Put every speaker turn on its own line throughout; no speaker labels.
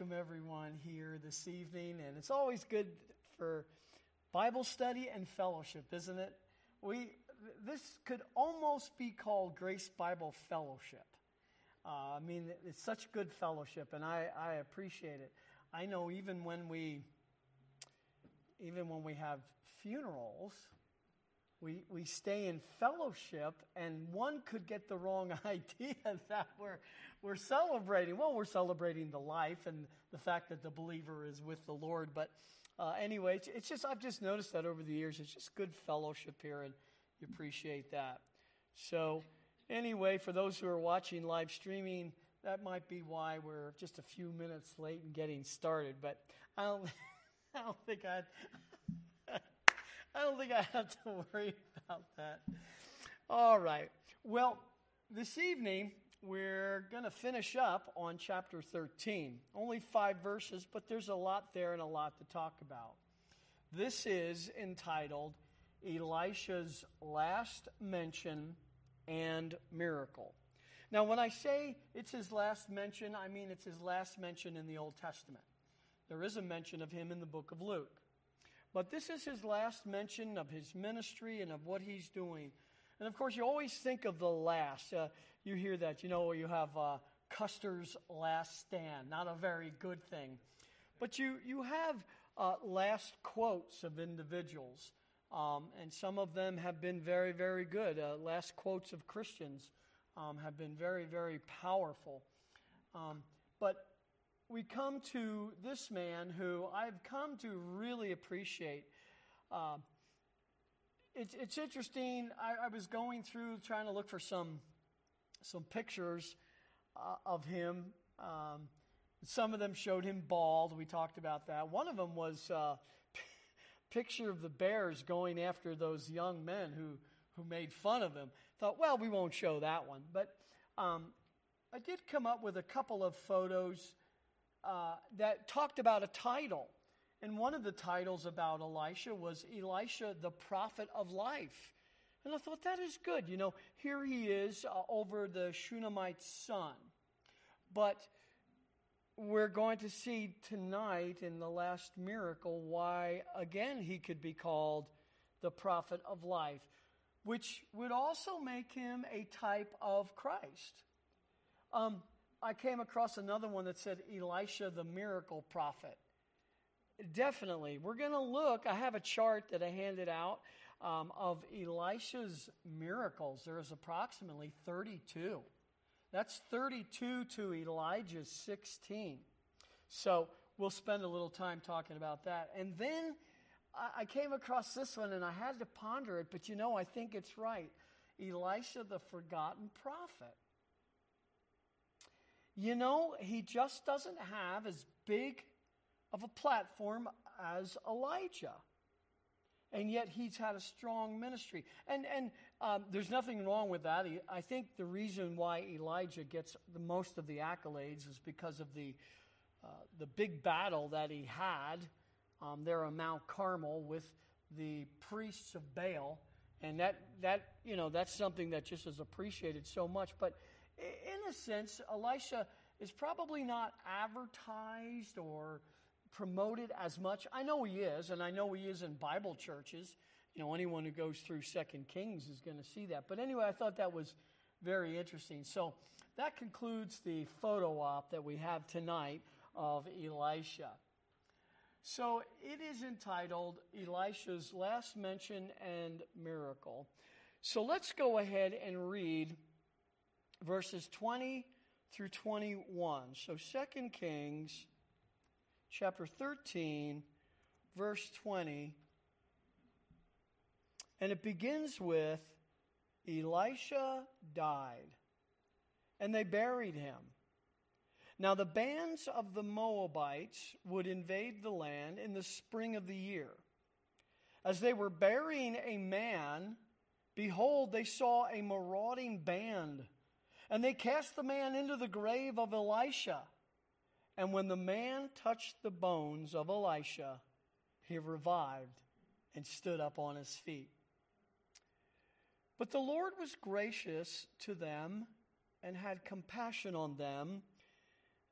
welcome everyone here this evening. And it's always good for Bible study and fellowship, isn't it? We this could almost be called Grace Bible Fellowship. Uh, I mean, it's such good fellowship, and I, I appreciate it. I know even when we even when we have funerals, we, we stay in fellowship, and one could get the wrong idea that we're, we're celebrating. Well, we're celebrating the life and the fact that the believer is with the Lord. But uh, anyway, it's, it's just, I've just noticed that over the years. It's just good fellowship here, and you appreciate that. So, anyway, for those who are watching live streaming, that might be why we're just a few minutes late in getting started. But I don't, I don't think I'd. I don't think I have to worry about that. All right. Well, this evening we're going to finish up on chapter 13. Only five verses, but there's a lot there and a lot to talk about. This is entitled Elisha's Last Mention and Miracle. Now, when I say it's his last mention, I mean it's his last mention in the Old Testament. There is a mention of him in the book of Luke. But this is his last mention of his ministry and of what he's doing. And of course, you always think of the last. Uh, you hear that, you know, you have uh, Custer's last stand, not a very good thing. But you, you have uh, last quotes of individuals, um, and some of them have been very, very good. Uh, last quotes of Christians um, have been very, very powerful. Um, but we come to this man who I've come to really appreciate. Uh, it's, it's interesting. I, I, was going through trying to look for some some pictures uh, of him. Um, some of them showed him bald. We talked about that. One of them was a uh, p- picture of the bears going after those young men who who made fun of him. Thought, well, we won't show that one, but um, I did come up with a couple of photos uh, that talked about a title. And one of the titles about Elisha was Elisha, the prophet of life. And I thought that is good. You know, here he is uh, over the Shunammite son. But we're going to see tonight in the last miracle why, again, he could be called the prophet of life, which would also make him a type of Christ. Um, I came across another one that said Elisha the miracle prophet. Definitely. We're going to look. I have a chart that I handed out um, of Elisha's miracles. There's approximately 32. That's 32 to Elijah's 16. So we'll spend a little time talking about that. And then I came across this one and I had to ponder it, but you know, I think it's right. Elisha the forgotten prophet. You know, he just doesn't have as big of a platform as Elijah. And yet he's had a strong ministry. And, and um, there's nothing wrong with that. I think the reason why Elijah gets the most of the accolades is because of the, uh, the big battle that he had um, there on Mount Carmel with the priests of Baal. And that, that, you know, that's something that just is appreciated so much. But in a sense, Elisha is probably not advertised or promoted as much. I know he is, and I know he is in Bible churches. You know, anyone who goes through Second Kings is going to see that. But anyway, I thought that was very interesting. So that concludes the photo op that we have tonight of Elisha. So it is entitled Elisha's Last Mention and Miracle. So let's go ahead and read verses 20 through 21. So 2 Kings chapter 13, verse 20. And it begins with Elisha died, and they buried him. Now, the bands of the Moabites would invade the land in the spring of the year. As they were burying a man, behold, they saw a marauding band and they cast the man into the grave of Elisha. And when the man touched the bones of Elisha, he revived and stood up on his feet. But the Lord was gracious to them and had compassion on them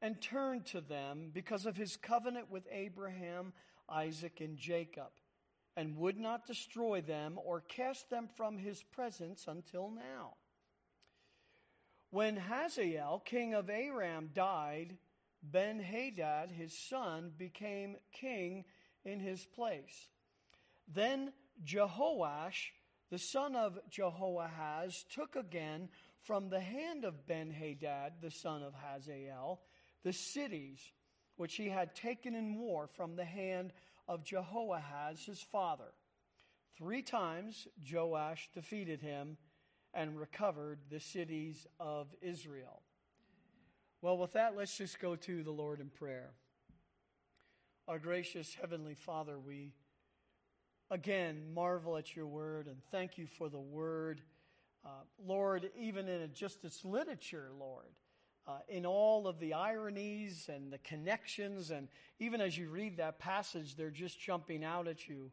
and turned to them because of his covenant with Abraham, Isaac, and Jacob, and would not destroy them or cast them from his presence until now. When Hazael, king of Aram, died, Ben Hadad, his son, became king in his place. Then Jehoash, the son of Jehoahaz, took again from the hand of Ben Hadad, the son of Hazael, the cities which he had taken in war from the hand of Jehoahaz his father. Three times Joash defeated him and recovered the cities of Israel. Well, with that, let's just go to the Lord in prayer. Our gracious Heavenly Father, we again marvel at your word and thank you for the word. Uh, Lord, even in just its literature, Lord, uh, in all of the ironies and the connections, and even as you read that passage, they're just jumping out at you.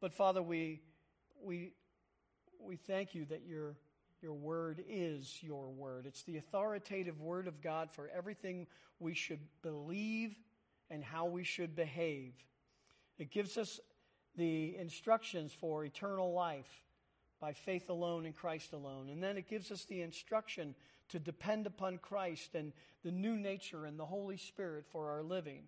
But Father, we, we, we thank you that your, your word is your word. It's the authoritative word of God for everything we should believe and how we should behave. It gives us the instructions for eternal life by faith alone in Christ alone. And then it gives us the instruction to depend upon Christ and the new nature and the Holy Spirit for our living.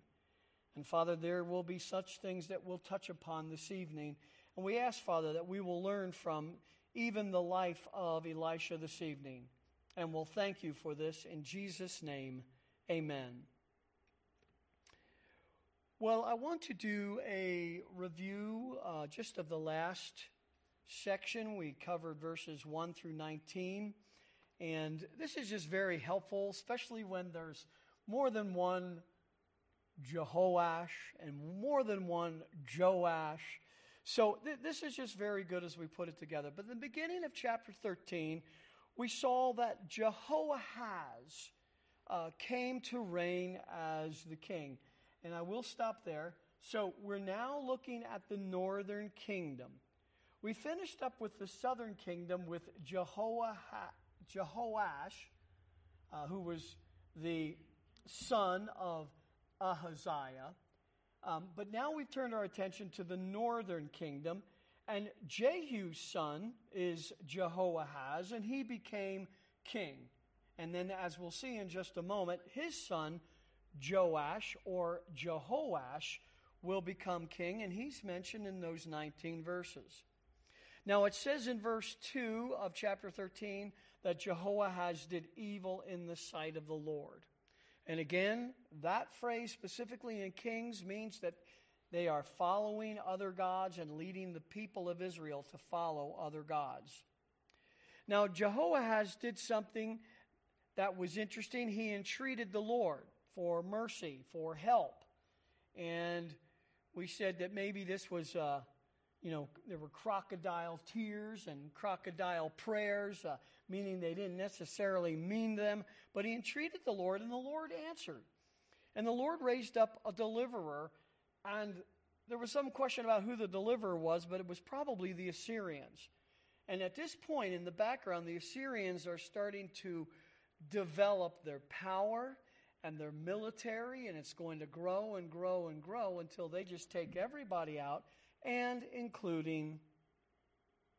And Father, there will be such things that we'll touch upon this evening. And we ask, Father, that we will learn from even the life of Elisha this evening. And we'll thank you for this in Jesus' name. Amen. Well, I want to do a review uh, just of the last section. We covered verses 1 through 19. And this is just very helpful, especially when there's more than one Jehoash and more than one Joash. So th- this is just very good as we put it together. But in the beginning of chapter 13, we saw that Jehoahaz uh, came to reign as the king. And I will stop there. So we're now looking at the northern kingdom. We finished up with the southern kingdom with Jehoah, Jehoash, uh, who was the son of Ahaziah. Um, but now we've turned our attention to the northern kingdom. And Jehu's son is Jehoahaz, and he became king. And then, as we'll see in just a moment, his son Joash or Jehoash will become king, and he's mentioned in those 19 verses. Now, it says in verse 2 of chapter 13 that Jehoahaz did evil in the sight of the Lord. And again, that phrase specifically in Kings means that they are following other gods and leading the people of Israel to follow other gods. Now, Jehoahaz did something that was interesting. He entreated the Lord for mercy, for help. And we said that maybe this was, uh, you know, there were crocodile tears and crocodile prayers, uh, meaning they didn't necessarily mean them, but he entreated the Lord, and the Lord answered. And the Lord raised up a deliverer, and there was some question about who the deliverer was, but it was probably the Assyrians. And at this point in the background, the Assyrians are starting to develop their power and their military, and it's going to grow and grow and grow until they just take everybody out, and including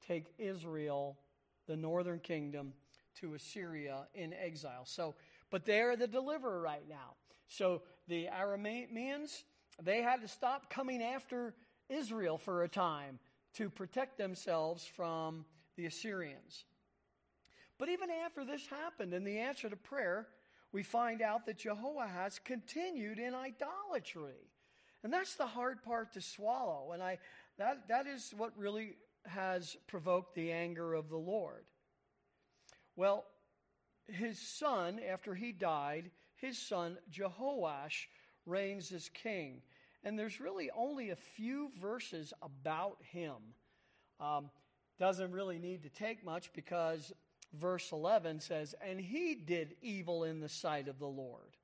take Israel, the northern kingdom, to Assyria in exile. So, but they're the deliverer right now. So the Arameans, they had to stop coming after Israel for a time to protect themselves from the Assyrians. But even after this happened, and the answer to prayer, we find out that Jehoahaz continued in idolatry. And that's the hard part to swallow. And I, that, that is what really has provoked the anger of the Lord. Well, his son, after he died, his son Jehoash reigns as king. And there's really only a few verses about him. Um, doesn't really need to take much because verse 11 says, And he did evil in the sight of the Lord.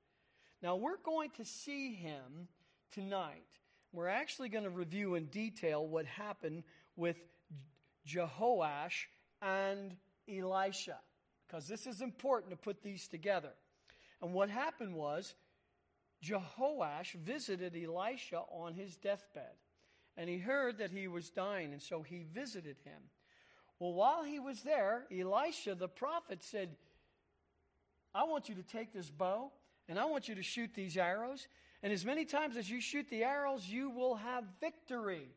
Now, we're going to see him tonight. We're actually going to review in detail what happened with Jehoash and Elisha, because this is important to put these together. And what happened was Jehoash visited Elisha on his deathbed, and he heard that he was dying, and so he visited him. Well, while he was there, Elisha the prophet said, I want you to take this bow and I want you to shoot these arrows. And as many times as you shoot the arrows, you will have victory.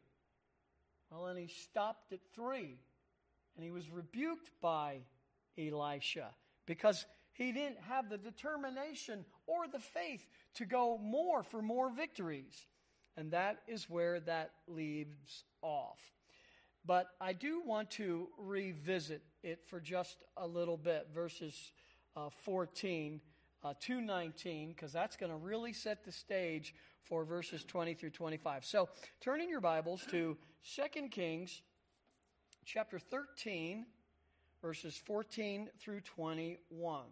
Well, and he stopped at three. And he was rebuked by Elisha because he didn't have the determination or the faith to go more for more victories. And that is where that leaves off. But I do want to revisit it for just a little bit, verses uh, 14 uh, to 19, because that's going to really set the stage for verses 20 through 25. So turn in your Bibles to 2 Kings chapter 13, verses 14 through 21.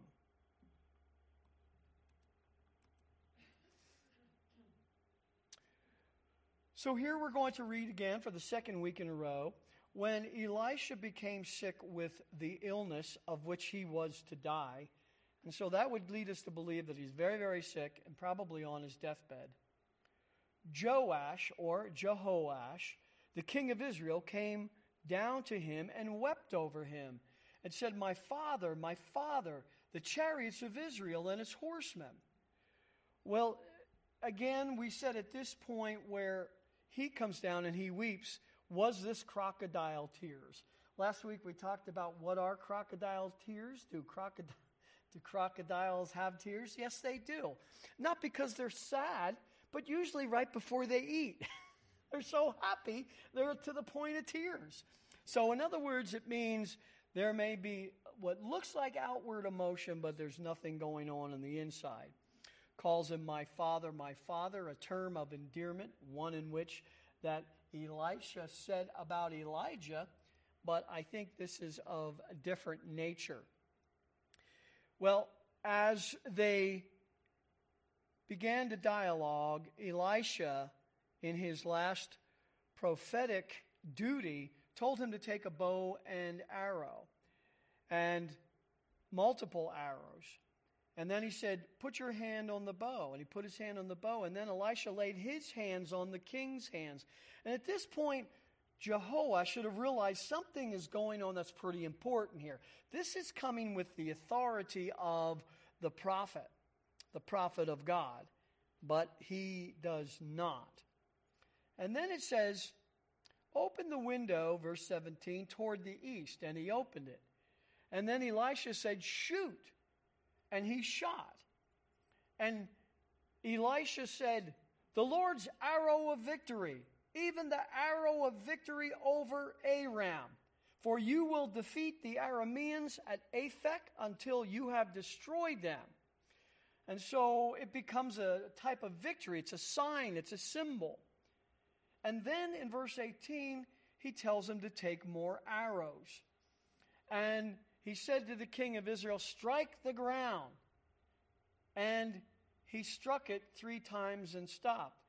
So here we're going to read again for the second week in a row. When Elisha became sick with the illness of which he was to die, and so that would lead us to believe that he's very, very sick and probably on his deathbed. Joash, or Jehoash, the king of Israel, came down to him and wept over him and said, My father, my father, the chariots of Israel and its horsemen. Well, again, we said at this point where he comes down and he weeps, was this crocodile tears? Last week we talked about what are crocodile tears? Do, crocod- do crocodiles have tears? Yes, they do. Not because they're sad, but usually right before they eat. they're so happy, they're to the point of tears. So, in other words, it means there may be what looks like outward emotion, but there's nothing going on in the inside calls him my father, my father, a term of endearment, one in which that Elisha said about Elijah, but I think this is of a different nature. Well, as they began to dialogue, Elisha, in his last prophetic duty, told him to take a bow and arrow and multiple arrows. And then he said, Put your hand on the bow. And he put his hand on the bow. And then Elisha laid his hands on the king's hands. And at this point, Jehoash should have realized something is going on that's pretty important here. This is coming with the authority of the prophet, the prophet of God. But he does not. And then it says, Open the window, verse 17, toward the east. And he opened it. And then Elisha said, Shoot and he shot. And Elisha said, The Lord's arrow of victory, even the arrow of victory over Aram. For you will defeat the Arameans at Aphek until you have destroyed them. And so it becomes a type of victory. It's a sign, it's a symbol. And then in verse 18, he tells him to take more arrows. And he said to the king of Israel, Strike the ground. And he struck it three times and stopped.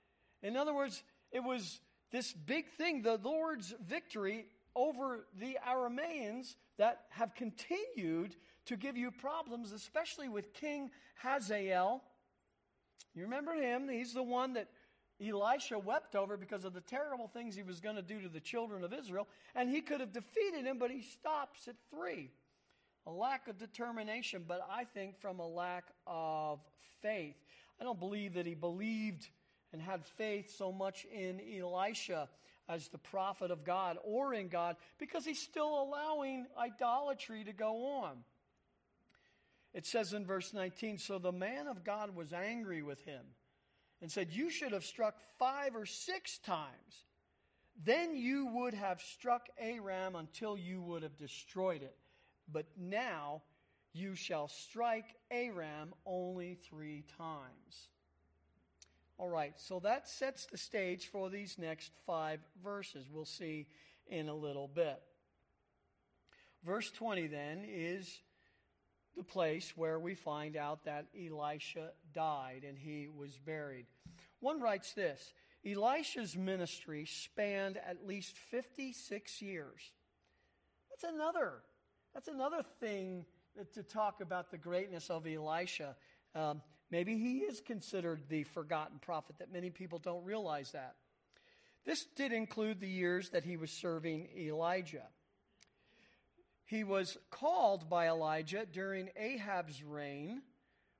In other words, it was this big thing, the Lord's victory over the Arameans that have continued to give you problems, especially with King Hazael. You remember him? He's the one that Elisha wept over because of the terrible things he was going to do to the children of Israel. And he could have defeated him, but he stops at three a lack of determination, but I think from a lack of faith. I don't believe that he believed and had faith so much in Elisha as the prophet of God or in God because he's still allowing idolatry to go on. It says in verse 19 So the man of God was angry with him and said, You should have struck five or six times. Then you would have struck Aram until you would have destroyed it but now you shall strike Aram only three times. All right, so that sets the stage for these next five verses. We'll see in a little bit. Verse 20 then is the place where we find out that Elisha died and he was buried. One writes this Elisha's ministry spanned at least 56 years. That's another that's another thing to talk about the greatness of Elisha. Um, Maybe he is considered the forgotten prophet, that many people don't realize that. This did include the years that he was serving Elijah. He was called by Elijah during Ahab's reign,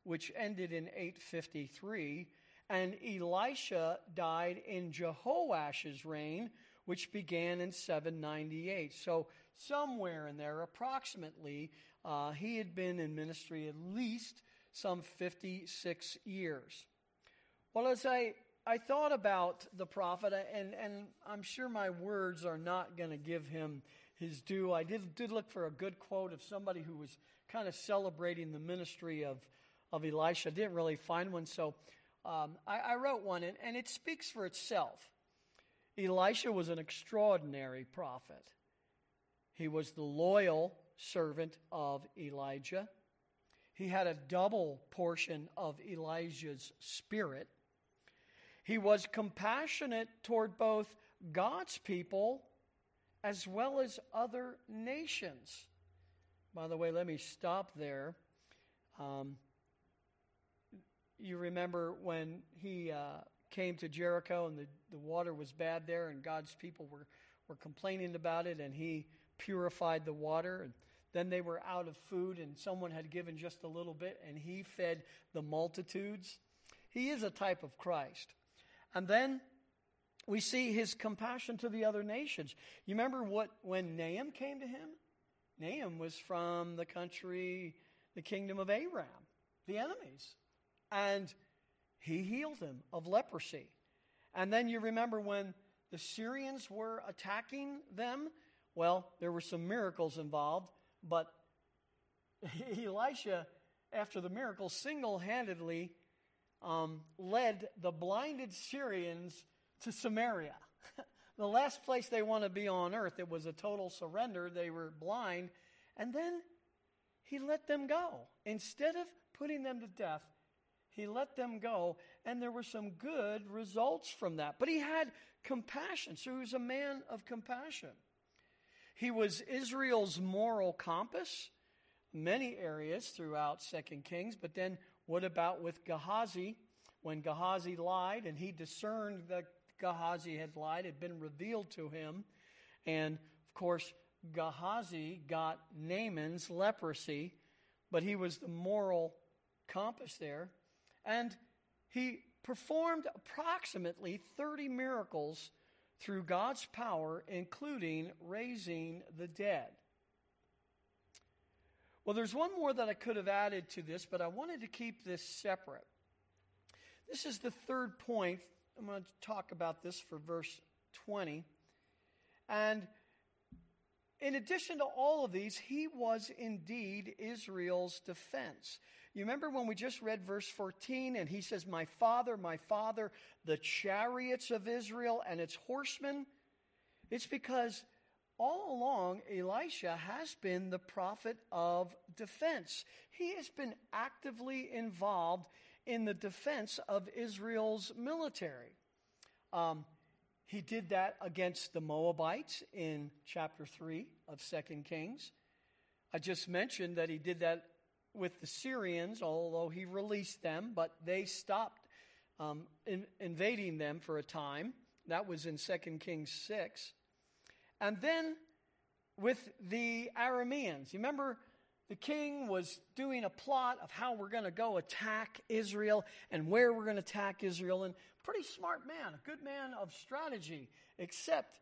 which ended in 853, and Elisha died in Jehoash's reign, which began in 798. So, somewhere in there, approximately, uh, he had been in ministry at least some 56 years. Well, as I, I thought about the prophet, and, and I'm sure my words are not going to give him his due. I did, did look for a good quote of somebody who was kind of celebrating the ministry of, of Elisha. I didn't really find one, so um, I, I, wrote one, and, and it speaks for itself. Elisha was an extraordinary prophet. He was the loyal servant of Elijah. He had a double portion of Elijah's spirit. He was compassionate toward both God's people as well as other nations. By the way, let me stop there. Um, you remember when he uh, came to Jericho and the, the water was bad there, and God's people were, were complaining about it, and he purified the water. And then they were out of food, and someone had given just a little bit, and he fed the multitudes. He is a type of Christ. And then we see his compassion to the other nations. You remember what when Naaman came to him? Naaman was from the country, the kingdom of Aram, the enemies. And he healed him of leprosy. And then you remember when the Syrians were attacking them? Well, there were some miracles involved. But Elisha, after the miracle, single handedly um, led the blinded Syrians to Samaria. the last place they want to be on earth. It was a total surrender. They were blind. And then he let them go. Instead of putting them to death, he let them go. And there were some good results from that. But he had compassion. So he was a man of compassion. He was Israel's moral compass, many areas throughout Second Kings. But then what about with Gehazi? When Gehazi lied and he discerned that Gehazi had lied, had been revealed to him. And of course, Gehazi got Naaman's leprosy, but he was the moral compass there. And he performed approximately 30 miracles through God's power, including raising the dead. Well, there's one more that I could have added to this, but I wanted to keep this separate. This is the third point. I'm going to talk about this for verse 20. And in addition to all of these, he was indeed Israel's defense. You remember when we just read verse 14 and he says, My father, my father, the chariots of Israel and its horsemen? It's because all along Elisha has been the prophet of defense. He has been actively involved in the defense of Israel's military. Um, he did that against the Moabites in chapter 3 of 2 Kings. I just mentioned that he did that with the Syrians, although he released them, but they stopped um, in, invading them for a time. That was in 2 Kings 6. And then with the Arameans. You remember the king was doing a plot of how we're going to go attack Israel and where we're going to attack Israel. And pretty smart man, a good man of strategy, except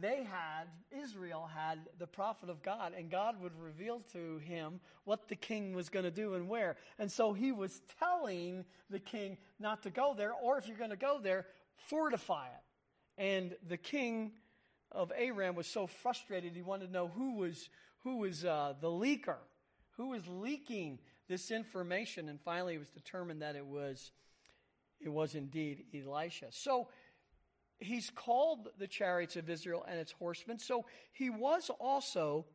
they had, Israel had the prophet of God, and God would reveal to him what the king was going to do and where. And so he was telling the king not to go there, or if you're going to go there, fortify it. And the king of Aram was so frustrated, he wanted to know who was, who was uh, the leaker, who was leaking this information. And finally, it was determined that it was, it was indeed Elisha. So, he's called the chariots of Israel and its horsemen. So he was also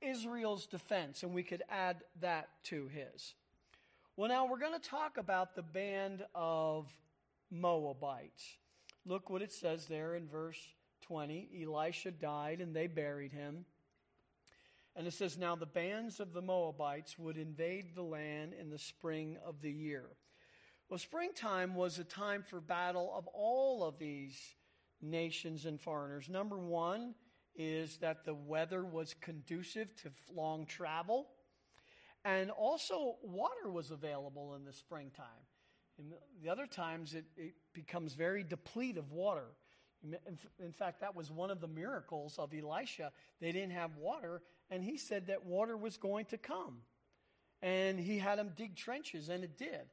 Israel's defense, and we could add that to his. Well, now we're going to talk about the band of Moabites. Look what it says there in verse 20. Elisha died, and they buried him. And it says, Now the bands of the Moabites would invade the land in the spring of the year. Well, springtime was a time for battle of all of these nations and foreigners. Number one is that the weather was conducive to long travel, and also water was available in the springtime. In the other times, it, it becomes very deplete of water. In fact, that was one of the miracles of Elisha. They didn't have water, and he said that water was going to come. And he had them dig trenches, and it did.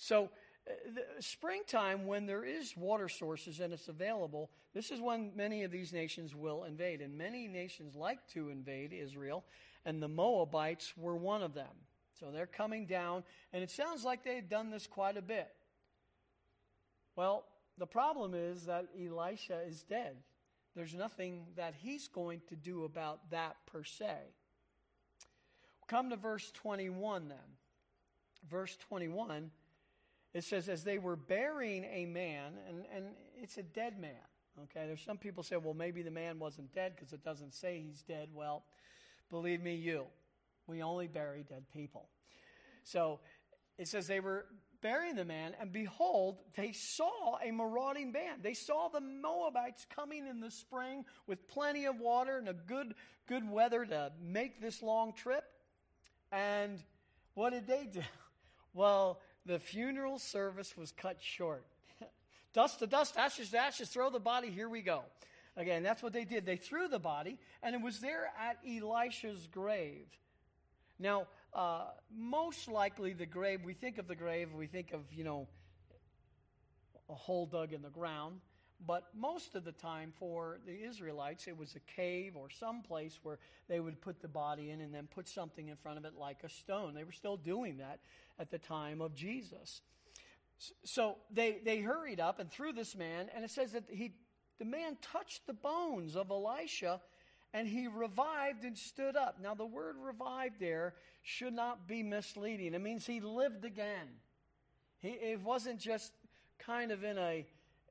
So, uh, springtime, when there is water sources and it's available, this is when many of these nations will invade. And many nations like to invade Israel, and the Moabites were one of them. So they're coming down, and it sounds like they've done this quite a bit. Well, the problem is that Elisha is dead. There's nothing that he's going to do about that per se. Come to verse 21 then. Verse 21, it says, As they were burying a man, and, and it's a dead man. Okay, there's some people say, well, maybe the man wasn't dead because it doesn't say he's dead. Well, believe me, you. We only bury dead people. So it says they were burying the man, and behold, they saw a marauding band. They saw the Moabites coming in the spring with plenty of water and a good, good weather to make this long trip. And what did they do? Well, the funeral service was cut short. dust to dust, ashes to ashes, throw the body, here we go. Again, that's what they did. They threw the body, and it was there at Elisha's grave. Now, uh, most likely the grave, we think of the grave, we think of, you know, a hole dug in the ground. But most of the time for the Israelites, it was a cave or some place where they would put the body in and then put something in front of it like a stone. They were still doing that at the time of Jesus. So they, they hurried up and threw this man, and it says that he, the man touched the bones of Elisha and he revived and stood up. Now, the word revived there should not be misleading. It means he lived again. He, it wasn't just kind of in a,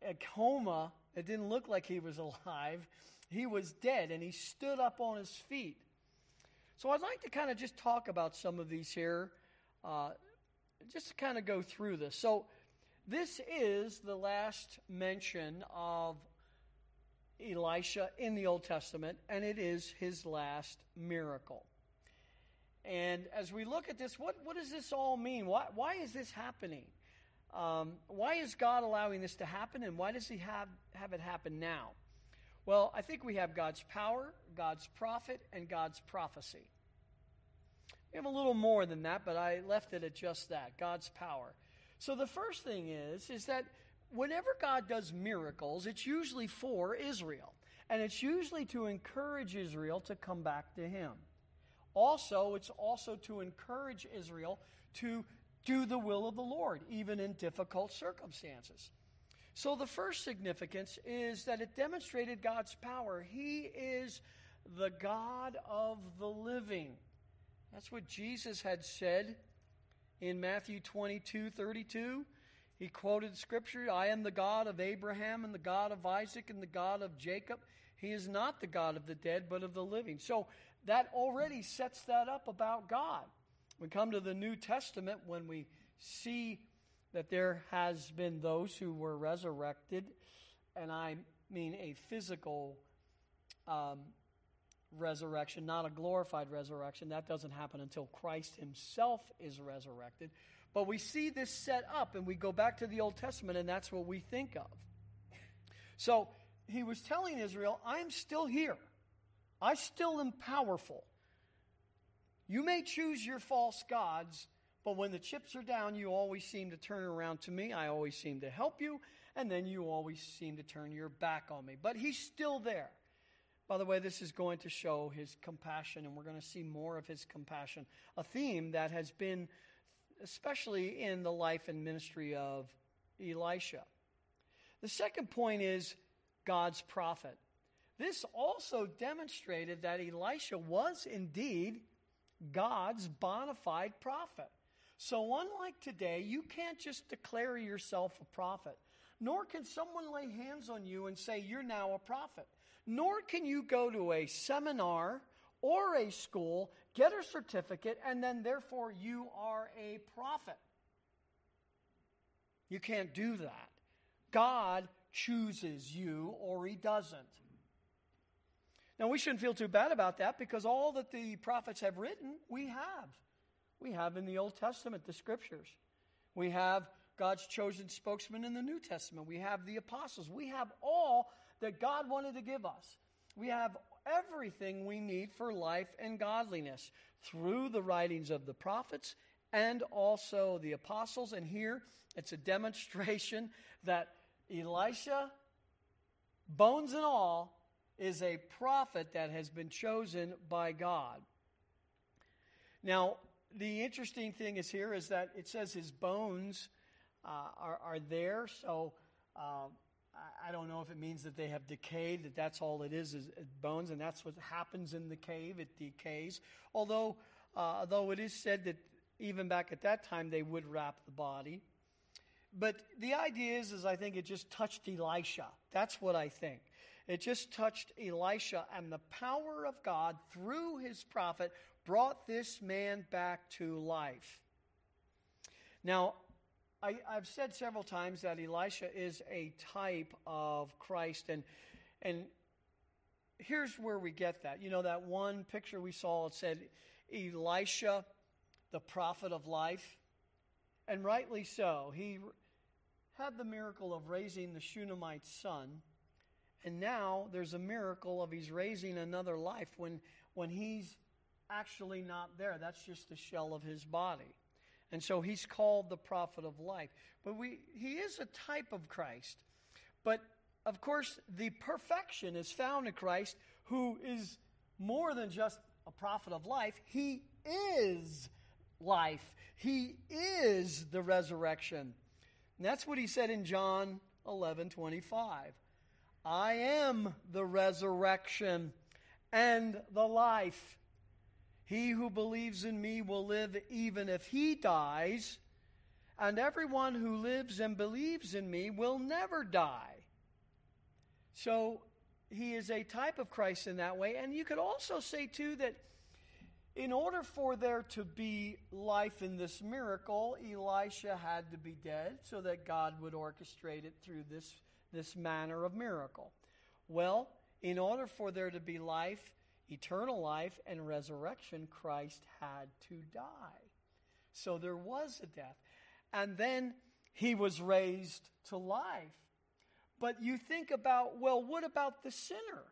a coma, it didn't look like he was alive. He was dead, and he stood up on his feet. So, I'd like to kind of just talk about some of these here, uh, just to kind of go through this. So, this is the last mention of Elisha in the Old Testament, and it is his last miracle. And as we look at this, what, what does this all mean? Why, why is this happening? Um, why is God allowing this to happen, and why does He have, have it happen now? Well, I think we have God's power, God's prophet, and God's prophecy. We have a little more than that, but I left it at just that God's power. So the first thing is, is that whenever God does miracles, it's usually for Israel. And it's usually to encourage Israel to come back to Him. Also, it's also to encourage Israel to do the will of the Lord, even in difficult circumstances. So, the first significance is that it demonstrated God's power. He is the God of the living. That's what Jesus had said in Matthew 22 32. He quoted scripture I am the God of Abraham and the God of Isaac and the God of Jacob. He is not the God of the dead, but of the living. So that already sets that up about God. We come to the New Testament when we see that there has been those who were resurrected, and I mean a physical um, resurrection, not a glorified resurrection. That doesn't happen until Christ himself is resurrected. But we see this set up, and we go back to the Old Testament, and that's what we think of. So he was telling Israel, I'm still here. I still am powerful. You may choose your false gods, but when the chips are down, you always seem to turn around to me. I always seem to help you, and then you always seem to turn your back on me. But he's still there. By the way, this is going to show his compassion, and we're going to see more of his compassion, a theme that has been especially in the life and ministry of Elisha. The second point is God's prophet. This also demonstrated that Elisha was indeed God's bona fide prophet. So, unlike today, you can't just declare yourself a prophet, nor can someone lay hands on you and say, You're now a prophet. Nor can you go to a seminar or a school, get a certificate, and then therefore you are a prophet. You can't do that. God chooses you or he doesn't. Now, we shouldn't feel too bad about that because all that the prophets have written, we have. We have in the Old Testament the scriptures. We have God's chosen spokesman in the New Testament. We have the apostles. We have all that God wanted to give us. We have everything we need for life and godliness through the writings of the prophets and also the apostles. And here it's a demonstration that Elisha, bones and all, is a prophet that has been chosen by God. Now, the interesting thing is here is that it says his bones uh, are, are there. So uh, I don't know if it means that they have decayed, that that's all it is, is bones, and that's what happens in the cave. It decays. Although, uh, although it is said that even back at that time they would wrap the body. But the idea is, is I think it just touched Elisha. That's what I think. It just touched Elisha, and the power of God through his prophet brought this man back to life. Now, I, have said several times that Elisha is a type of Christ, and and here's where we get that. You know that one picture we saw. It said Elisha, the prophet of life, and rightly so. He had the miracle of raising the Shunammite's son, and now there's a miracle of he's raising another life when when he's actually not there. That's just the shell of his body. And so he's called the prophet of life. But we, he is a type of Christ. But of course, the perfection is found in Christ, who is more than just a prophet of life. He is life, He is the resurrection. And that's what he said in John 11 25. I am the resurrection and the life. He who believes in me will live even if he dies, and everyone who lives and believes in me will never die. So he is a type of Christ in that way. And you could also say, too, that in order for there to be life in this miracle, Elisha had to be dead so that God would orchestrate it through this, this manner of miracle. Well, in order for there to be life, eternal life and resurrection, Christ had to die. So there was a death. And then he was raised to life. But you think about, well, what about the sinner?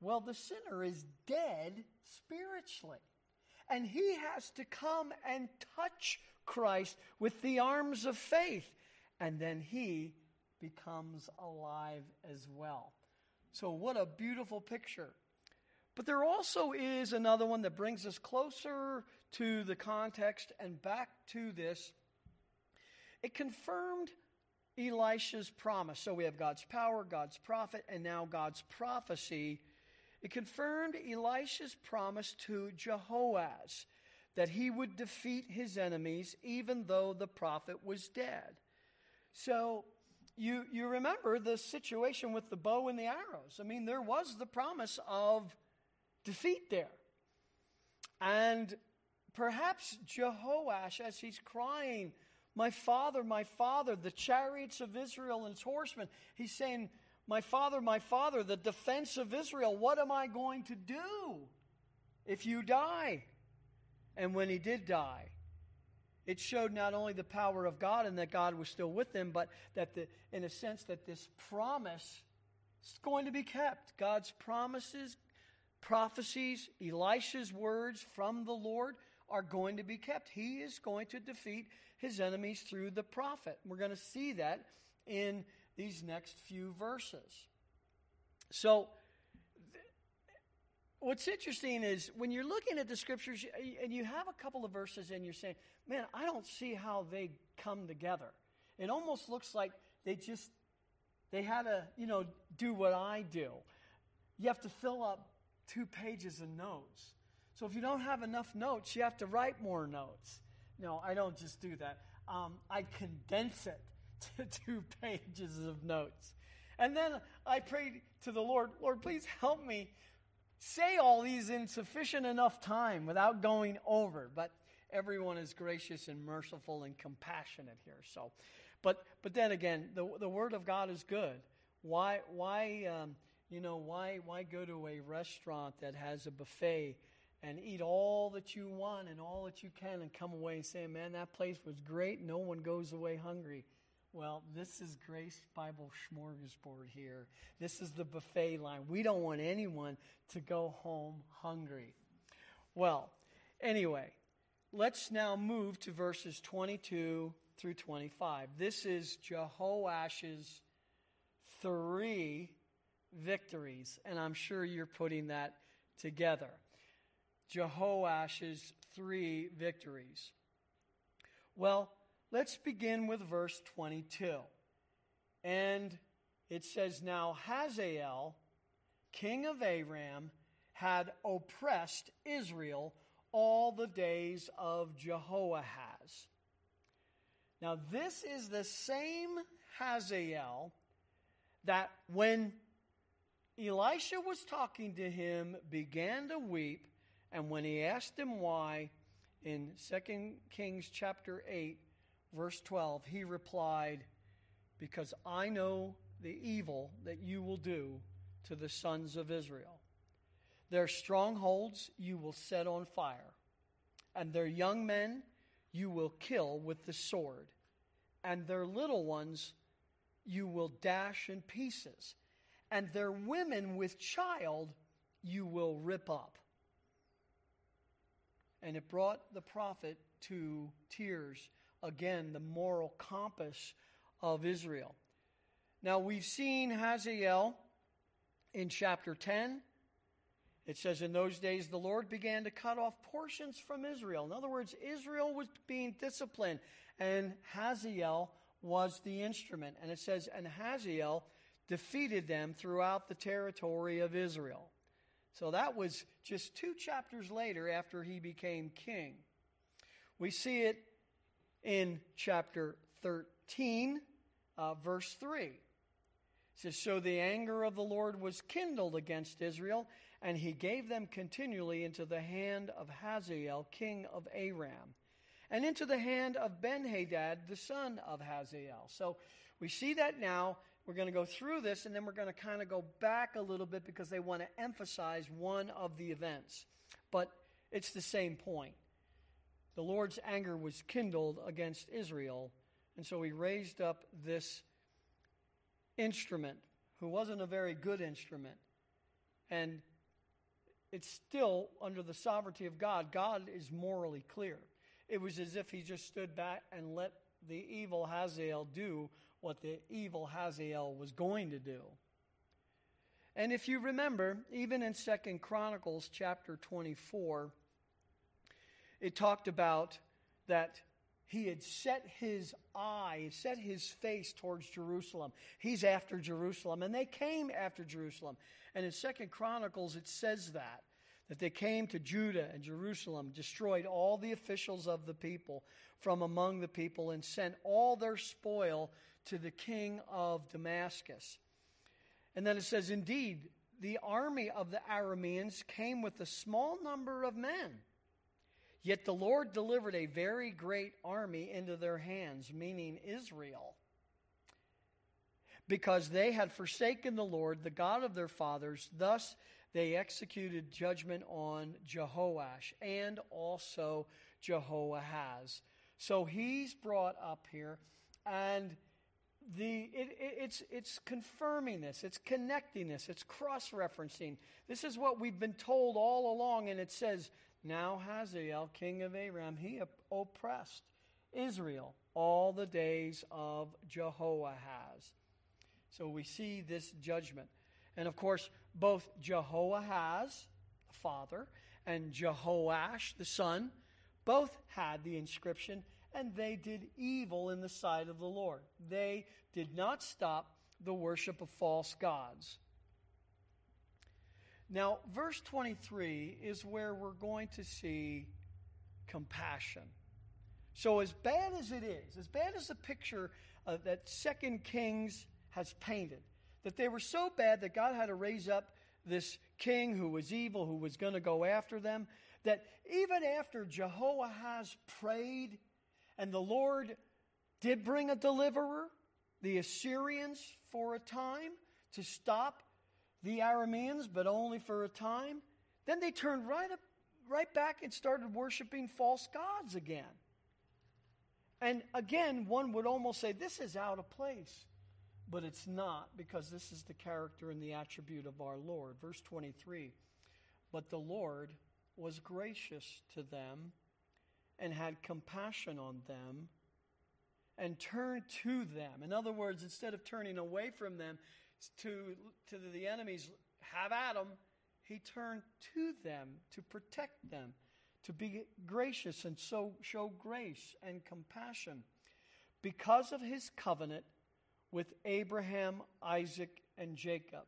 Well, the sinner is dead spiritually. And he has to come and touch Christ with the arms of faith. And then he becomes alive as well. So, what a beautiful picture. But there also is another one that brings us closer to the context and back to this. It confirmed Elisha's promise. So we have God's power, God's prophet, and now God's prophecy. It confirmed Elisha's promise to Jehoaz that he would defeat his enemies even though the prophet was dead. So you, you remember the situation with the bow and the arrows. I mean, there was the promise of defeat there. And perhaps Jehoash, as he's crying, My father, my father, the chariots of Israel and its horsemen, he's saying, My father, my father, the defense of Israel, what am I going to do if you die? And when he did die, it showed not only the power of God and that God was still with them, but that, the, in a sense, that this promise is going to be kept. God's promises, prophecies, Elisha's words from the Lord are going to be kept. He is going to defeat his enemies through the prophet. We're going to see that in these next few verses. So, what's interesting is when you're looking at the scriptures and you have a couple of verses and you're saying, man, I don't see how they come together. It almost looks like they just, they had to, you know, do what I do. You have to fill up two pages of notes. So if you don't have enough notes, you have to write more notes. No, I don't just do that. Um, I condense it to two pages of notes. And then I prayed to the Lord, Lord, please help me say all these in sufficient enough time without going over, but everyone is gracious and merciful and compassionate here. So, but but then again, the the word of God is good. Why why um, you know why why go to a restaurant that has a buffet and eat all that you want and all that you can and come away and say, man, that place was great. No one goes away hungry. Well, this is Grace Bible Smorgasbord here. This is the buffet line. We don't want anyone to go home hungry. Well, anyway, let's now move to verses 22 through 25. This is Jehoash's three victories, and I'm sure you're putting that together. Jehoash's three victories. Well, let's begin with verse 22. And it says, Now Hazael, king of Aram, had oppressed Israel all the days of Jehoahaz. Now, this is the same Hazael that when Elisha was talking to him, began to weep and when he asked him why, in 2 Kings chapter 8, verse 12, he replied, Because I know the evil that you will do to the sons of Israel. Their strongholds you will set on fire, and their young men you will kill with the sword, and their little ones you will dash in pieces, and their women with child you will rip up and it brought the prophet to tears. Again, the moral compass of Israel. Now, we've seen Hazael in chapter 10. It says, In those days, the Lord began to cut off portions from Israel. In other words, Israel was being disciplined, and Hazael was the instrument. And it says, And Hazael defeated them throughout the territory of Israel. So that was just two chapters later after he became king. We see it in chapter 13, uh, verse 3. It says, So the anger of the Lord was kindled against Israel, and he gave them continually into the hand of Hazael, king of Aram, and into the hand of Benhadad, the son of Hazael. So we see that now we're going to go through this and then we're going to kind of go back a little bit because they want to emphasize one of the events. But it's the same point. The Lord's anger was kindled against Israel, and so he raised up this instrument who wasn't a very good instrument. And it's still under the sovereignty of God. God is morally clear. It was as if he just stood back and let the evil Hazael do what the evil Hazael was going to do. And if you remember, even in Second Chronicles chapter 24, it talked about that he had set his eye, set his face towards Jerusalem. He's after Jerusalem, and they came after Jerusalem. And in Second Chronicles, it says that that they came to Judah and Jerusalem, destroyed all the officials of the people from among the people, and sent all their spoil to the king of Damascus. And then it says, Indeed, the army of the Arameans came with a small number of men. Yet the Lord delivered a very great army into their hands, meaning Israel, because they had forsaken the Lord, the God of their fathers. Thus they executed judgment on Jehoash and also Jehoahaz. So he's brought up here, and the, it, it, it's, it's confirming this, it's connecting this, it's cross referencing. This is what we've been told all along, and it says, Now Hazael, king of Aram, he oppressed Israel all the days of Jehoahaz. So we see this judgment. And of course, both Jehoahaz, the father, and Jehoash, the son, both had the inscription and they did evil in the sight of the Lord. They did not stop the worship of false gods. Now, verse 23 is where we're going to see compassion. So, as bad as it is, as bad as the picture uh, that Second Kings has painted, that they were so bad that God had to raise up this king who was evil, who was going to go after them, that even after Jehoahaz prayed and the Lord did bring a deliverer, the Assyrians for a time to stop the Arameans, but only for a time, then they turned right up, right back and started worshiping false gods again. And again, one would almost say this is out of place. But it's not because this is the character and the attribute of our Lord. Verse 23 But the Lord was gracious to them and had compassion on them and turned to them. In other words, instead of turning away from them to, to the enemies, have at them, he turned to them to protect them, to be gracious and so show grace and compassion. Because of his covenant with Abraham, Isaac, and Jacob,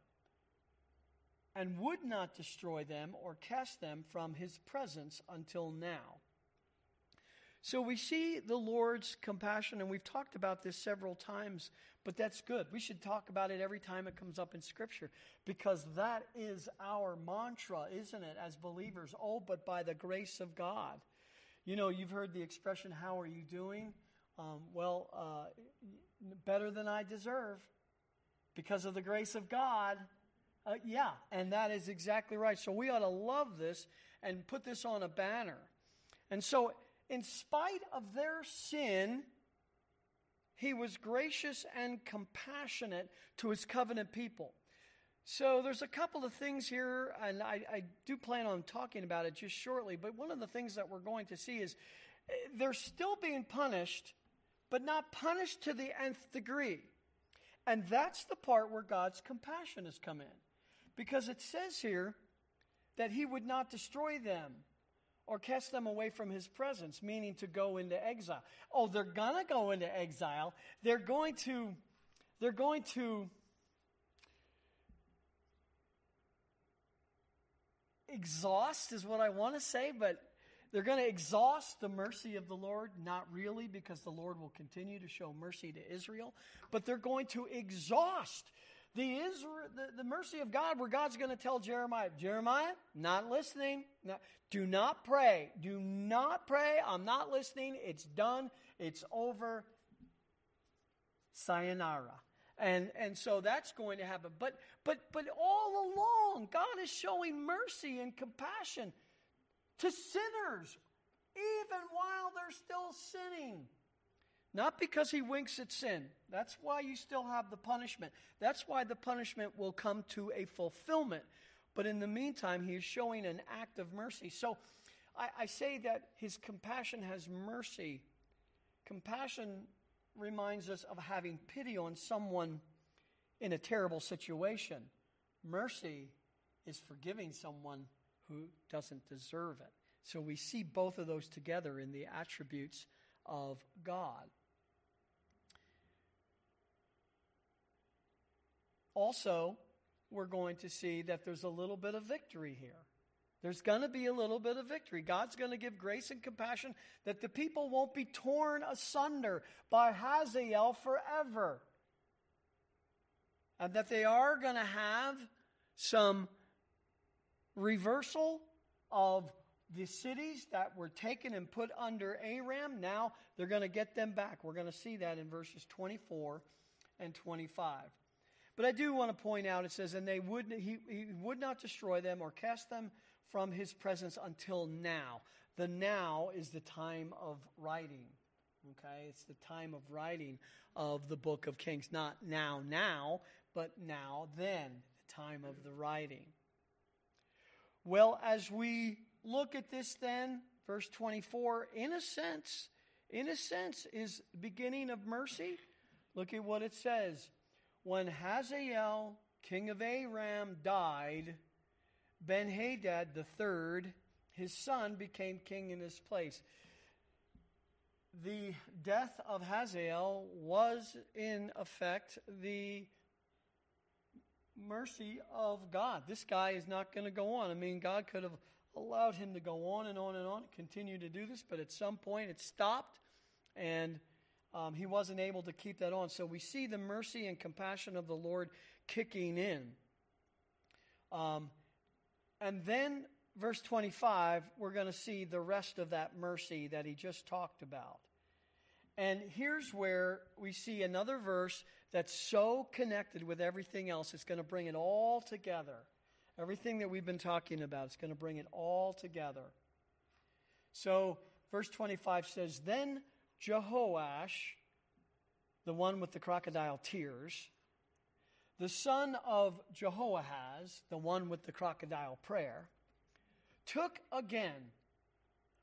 and would not destroy them or cast them from his presence until now. So we see the Lord's compassion, and we've talked about this several times, but that's good. We should talk about it every time it comes up in Scripture because that is our mantra, isn't it, as believers? Oh, but by the grace of God. You know, you've heard the expression, How are you doing? Um, well, uh, better than I deserve because of the grace of God. Uh, yeah, and that is exactly right. So we ought to love this and put this on a banner. And so, in spite of their sin, he was gracious and compassionate to his covenant people. So there's a couple of things here, and I, I, do plan on talking about it just shortly. But one of the things that we're going to see is eh, they're still being punished but not punished to the nth degree. And that's the part where God's compassion has come in. Because it says here that he would not destroy them or cast them away from his presence, meaning to go into exile. Oh, they're going to go into exile. They're going to they're going to exhaust is what I want to say, but they're going to exhaust the mercy of the Lord, not really, because the Lord will continue to show mercy to Israel, but they're going to exhaust the, Israel, the, the mercy of God, where God's going to tell Jeremiah, Jeremiah, not listening. Not, do not pray. Do not pray. I'm not listening. It's done. It's over. Sayonara. And, and so that's going to happen. But, but, but all along, God is showing mercy and compassion to sinners, even while they're still sinning. Not because he winks at sin. That's why you still have the punishment. That's why the punishment will come to a fulfillment. But in the meantime, he is showing an act of mercy. So I, I say that his compassion has mercy. Compassion reminds us of having pity on someone in a terrible situation. Mercy is forgiving someone who doesn't deserve it. So we see both of those together in the attributes of God. Also, we're going to see that there's a little bit of victory here. There's going to be a little bit of victory. God's going to give grace and compassion that the people won't be torn asunder by Hazael forever. And that they are going to have some reversal of the cities that were taken and put under Aram. Now they're going to get them back. We're going to see that in verses 24 and 25. But I do want to point out it says, and they would, he, he would not destroy them or cast them from his presence until now. The now is the time of writing. Okay? It's the time of writing of the book of Kings. Not now, now, but now, then, the time of the writing. Well, as we look at this then, verse 24, in a sense, in a sense, is beginning of mercy. Look at what it says. When Hazael, king of Aram, died, Ben Hadad the third, his son, became king in his place. The death of Hazael was, in effect, the mercy of God. This guy is not going to go on. I mean, God could have allowed him to go on and on and on, continue to do this, but at some point it stopped and um, he wasn't able to keep that on. So we see the mercy and compassion of the Lord kicking in. Um, and then, verse 25, we're going to see the rest of that mercy that he just talked about. And here's where we see another verse that's so connected with everything else. It's going to bring it all together. Everything that we've been talking about, it's going to bring it all together. So, verse 25 says Then Jehoash, the one with the crocodile tears, the son of Jehoahaz, the one with the crocodile prayer, took again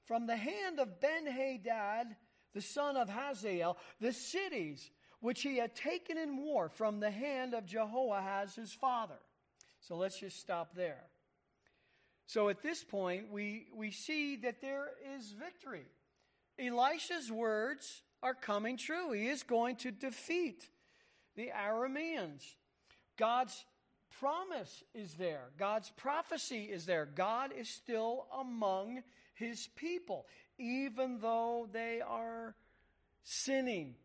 from the hand of Ben Hadad, the son of Hazael, the cities which he had taken in war from the hand of Jehoahaz his father. So let's just stop there. So at this point, we, we see that there is victory. Elisha's words are coming true. He is going to defeat the Arameans. God's promise is there, God's prophecy is there. God is still among his people, even though they are sinning.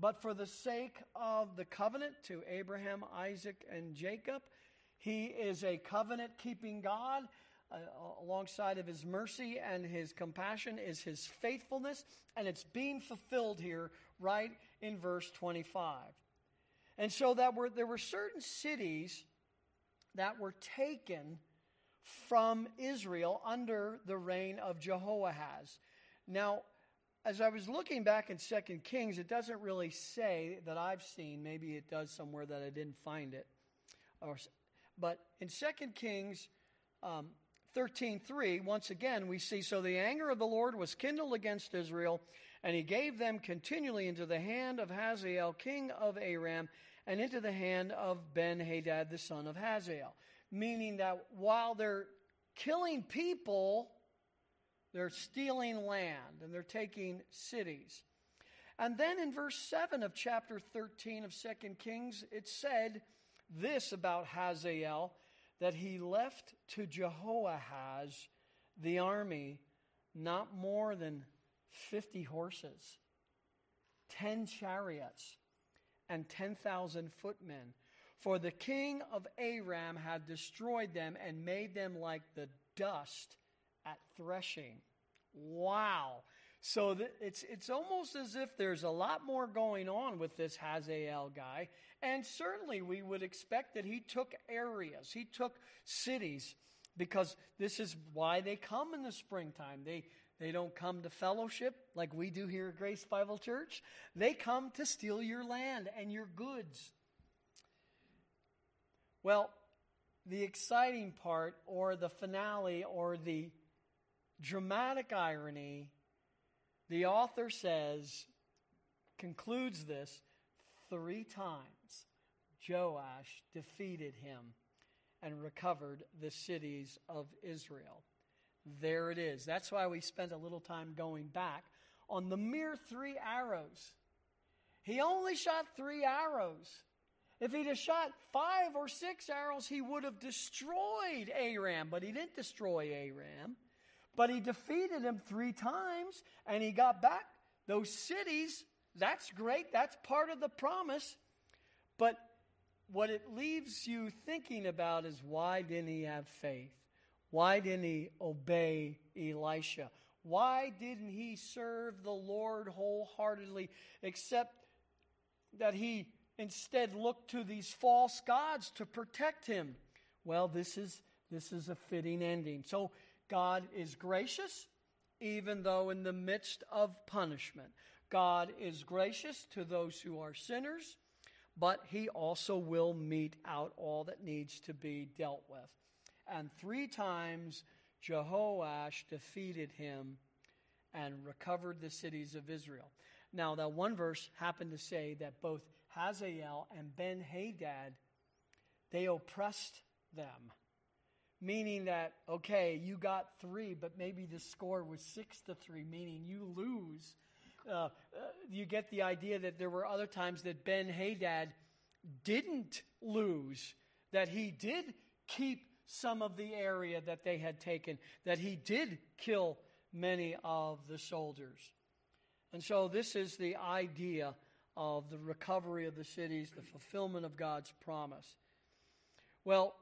But for the sake of the covenant to Abraham, Isaac, and Jacob, he is a covenant keeping God. Uh, alongside of his mercy and his compassion is his faithfulness, and it's being fulfilled here right in verse 25. And so that were, there were certain cities that were taken from Israel under the reign of Jehoahaz. Now, as I was looking back in Second Kings, it doesn't really say that I've seen. Maybe it does somewhere that I didn't find it. Or, but in Second Kings um, 13.3, once again, we see, So the anger of the Lord was kindled against Israel, and he gave them continually into the hand of Hazael, king of Aram, and into the hand of Ben Hadad, the son of Hazael. Meaning that while they're killing people, they're stealing land and they're taking cities. And then in verse 7 of chapter 13 of 2 Kings, it said this about Hazael that he left to Jehoahaz the army not more than 50 horses, 10 chariots, and 10,000 footmen. For the king of Aram had destroyed them and made them like the dust at threshing. Wow. So it's, it's almost as if there's a lot more going on with this Hazael guy. And certainly we would expect that he took areas, he took cities, because this is why they come in the springtime. They, they don't come to fellowship like we do here at Grace Bible Church. They come to steal your land and your goods. Well, the exciting part, or the finale, or the dramatic irony, the author says, concludes this three times Joash defeated him and recovered the cities of Israel. There it is. That's why we spent a little time going back on the mere three arrows. He only shot three arrows. If he'd have shot five or six arrows, he would have destroyed Aram, but he didn't destroy Aram. But he defeated him three times and he got back those cities. That's great. That's part of the promise. But what it leaves you thinking about is why didn't he have faith? Why didn't he obey Elisha? Why didn't he serve the Lord wholeheartedly, except that he instead looked to these false gods to protect him? Well, this is, this is a fitting ending. So God is gracious, even though in the midst of punishment. God is gracious to those who are sinners, but he also will mete out all that needs to be dealt with and three times Jehoash defeated him and recovered the cities of Israel. Now, that one verse happened to say that both Hazael and Ben Hadad, they oppressed them. Meaning that, okay, you got three, but maybe the score was six to three, meaning you lose. Uh, uh, you get the idea that there were other times that Ben Hadad didn't lose, that he did keep some of the area that they had taken, that he did kill many of the soldiers. And so, this is the idea of the recovery of the cities, the fulfillment of God's promise. Well,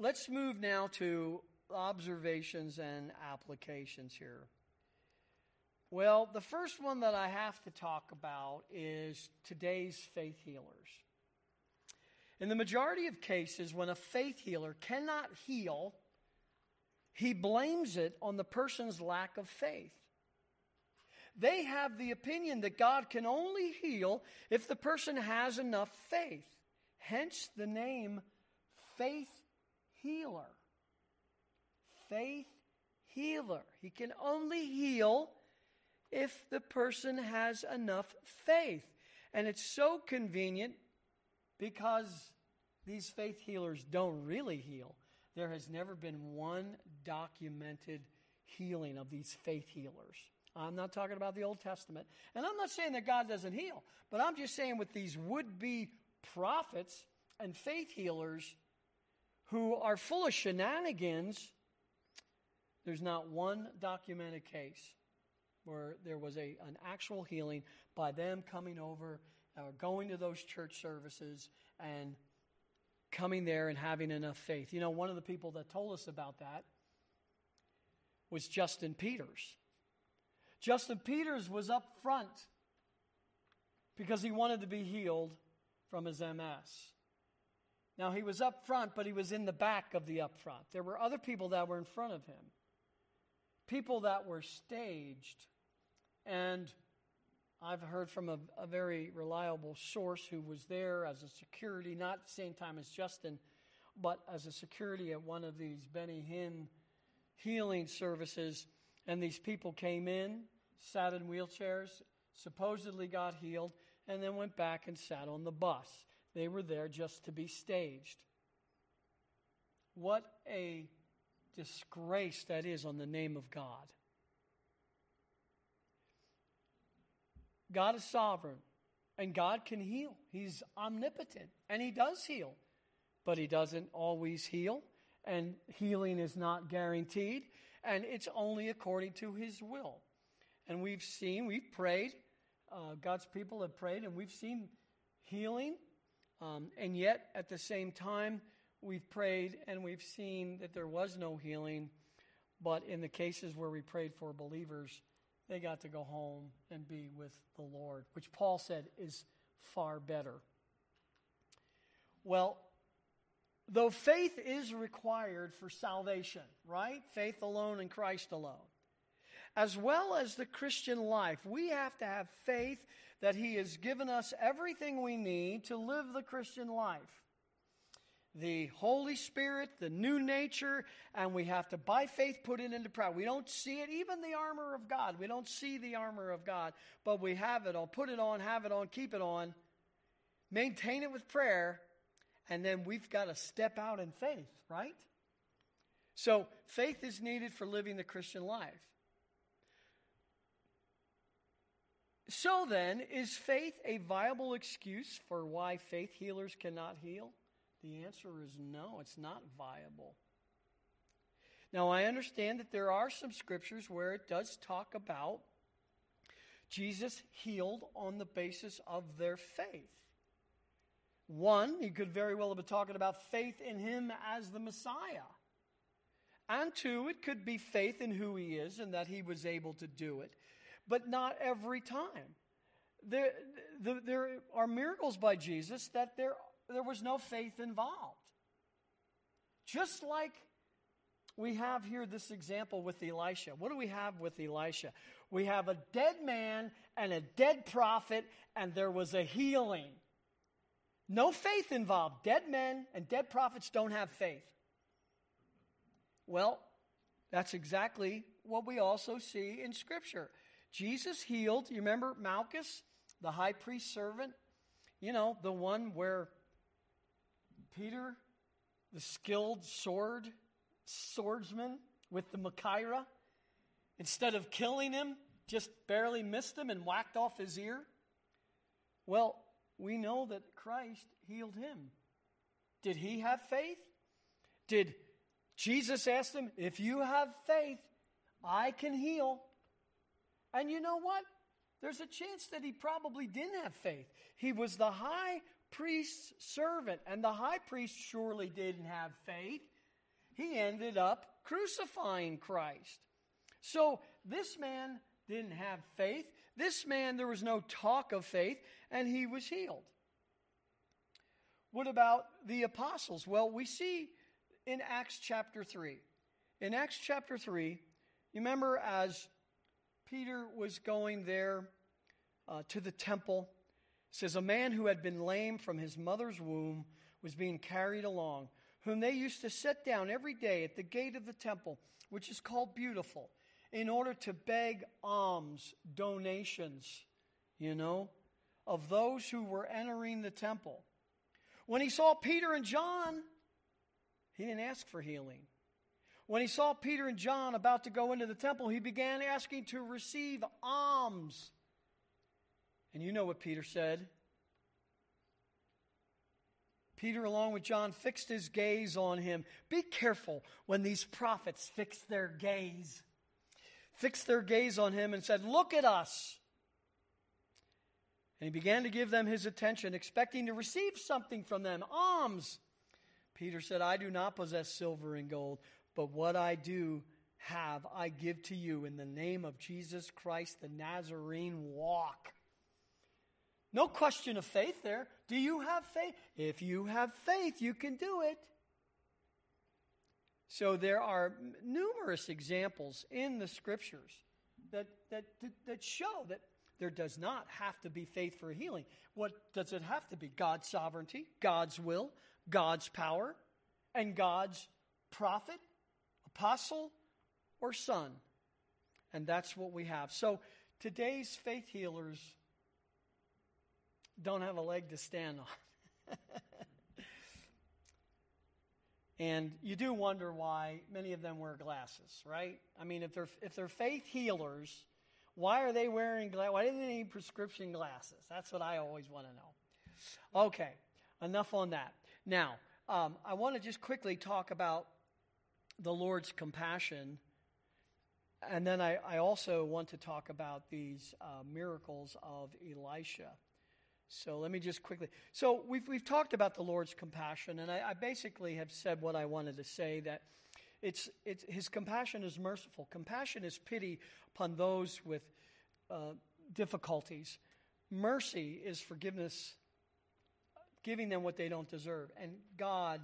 let's move now to observations and applications here. Well, the first one that I have to talk about is today's faith healers. In the majority of cases, when a faith healer cannot heal, he blames it on the person's lack of faith. They have the opinion that God can only heal if the person has enough faith. Hence the name faith healer. Faith healer. He can only heal if the person has enough faith. And it's so convenient because these faith healers don't really heal. There has never been one documented healing of these faith healers. I'm not talking about the Old Testament. And I'm not saying that God doesn't heal, but I'm just saying with these would be prophets and faith healers who are full of shenanigans, there's not one documented case where there was a, an actual healing by them coming over or uh, going to those church services and coming there and having enough faith. You know, one of the people that told us about that was Justin Peters. Justin Peters was up front because he wanted to be healed from his MS. Now, he was up front, but he was in the back of the up front. There were other people that were in front of him, people that were staged. And I've heard from a, a very reliable source who was there as a security, not at the same time as Justin, but as a security at one of these Benny Hinn healing services. And these people came in, sat in wheelchairs, supposedly got healed, and then went back and sat on the bus. They were there just to be staged. What a disgrace that is on the name of God. God is sovereign and God can heal. He's omnipotent and He does heal, but He doesn't always heal, and healing is not guaranteed, and it's only according to His will. And we've seen, we've prayed, uh, God's people have prayed, and we've seen healing um, and yet, at the same time, we've prayed and we've seen that there was no healing. But in the cases where we prayed for believers, they got to go home and be with the Lord, which Paul said is far better. Well, though faith is required for salvation, right? Faith alone in Christ alone. As well as the Christian life, we have to have faith that He has given us everything we need to live the Christian life. The Holy Spirit, the new nature, and we have to, by faith, put it into practice. We don't see it, even the armor of God. We don't see the armor of God, but we have it on. Put it on, have it on, keep it on, maintain it with prayer, and then we've got to step out in faith, right? So, faith is needed for living the Christian life. So then, is faith a viable excuse for why faith healers cannot heal? The answer is no, it's not viable. Now, I understand that there are some scriptures where it does talk about Jesus healed on the basis of their faith. One, he could very well have been talking about faith in him as the Messiah. And two, it could be faith in who he is and that he was able to do it but not every time. There, the, there are miracles by Jesus that there, there was no faith involved. Just like we have here this example with Elisha. What do we have with Elisha? We have a dead man and a dead prophet, and there was a healing. No faith involved. Dead men and dead prophets don't have faith. Well, that's exactly what we also see in Scripture. Jesus healed, you remember Malchus, the high priest servant? You know, the one where Peter, the skilled sword swordsman with the Machaira, instead of killing him, just barely missed him and whacked off his ear? Well, we know that Christ healed him. Did he have faith? Did Jesus ask him, If you have faith, I can heal? And you know what? There's a chance that he probably didn't have faith. He was the high priest's servant, and the high priest surely didn't have faith. he ended up crucifying Christ. So this man didn't have faith. This man, there was no talk of faith, and he was healed. What about the apostles? Well, we see in Acts chapter 3. In Acts chapter 3, you remember as Peter was going there uh, to the temple, says, A man who had been lame from his mother's womb was being carried along, whom they used to set down every day at the gate of the temple, which is called Beautiful, in order to beg alms, donations, you know, of those who were entering the temple. When he saw Peter and John, he didn't ask for healing. When he saw Peter and John about to go into the temple, he began asking to receive alms. And you know what Peter said. Peter, along with John, fixed his gaze on him. Be careful when these prophets fix their gaze. Fixed their gaze on him and said, Look at us. And he began to give them his attention, expecting to receive something from them alms. Peter said, I do not possess silver and gold, but what I do have, I give to you in the name of Jesus Christ the Nazarene. Walk. No question of faith there. Do you have faith? If you have faith, you can do it. So there are numerous examples in the scriptures that, that, that show that there does not have to be faith for healing. What does it have to be? God's sovereignty, God's will, God's power, and God's prophet, apostle, or son. And that's what we have. So today's faith healers don't have a leg to stand on. and you do wonder why many of them wear glasses, right? I mean, if they're if they're faith healers, why are they wearing glasses? Why do they need prescription glasses? That's what I always want to know. Okay, enough on that. Now, um, I want to just quickly talk about the Lord's compassion. And then I, I also want to talk about these uh, miracles of Elisha. So let me just quickly. So we've, we've talked about the Lord's compassion, and I, I basically have said what I wanted to say that it's, it's, his compassion is merciful. Compassion is pity upon those with uh, difficulties. Mercy is forgiveness, giving them what they don't deserve. And God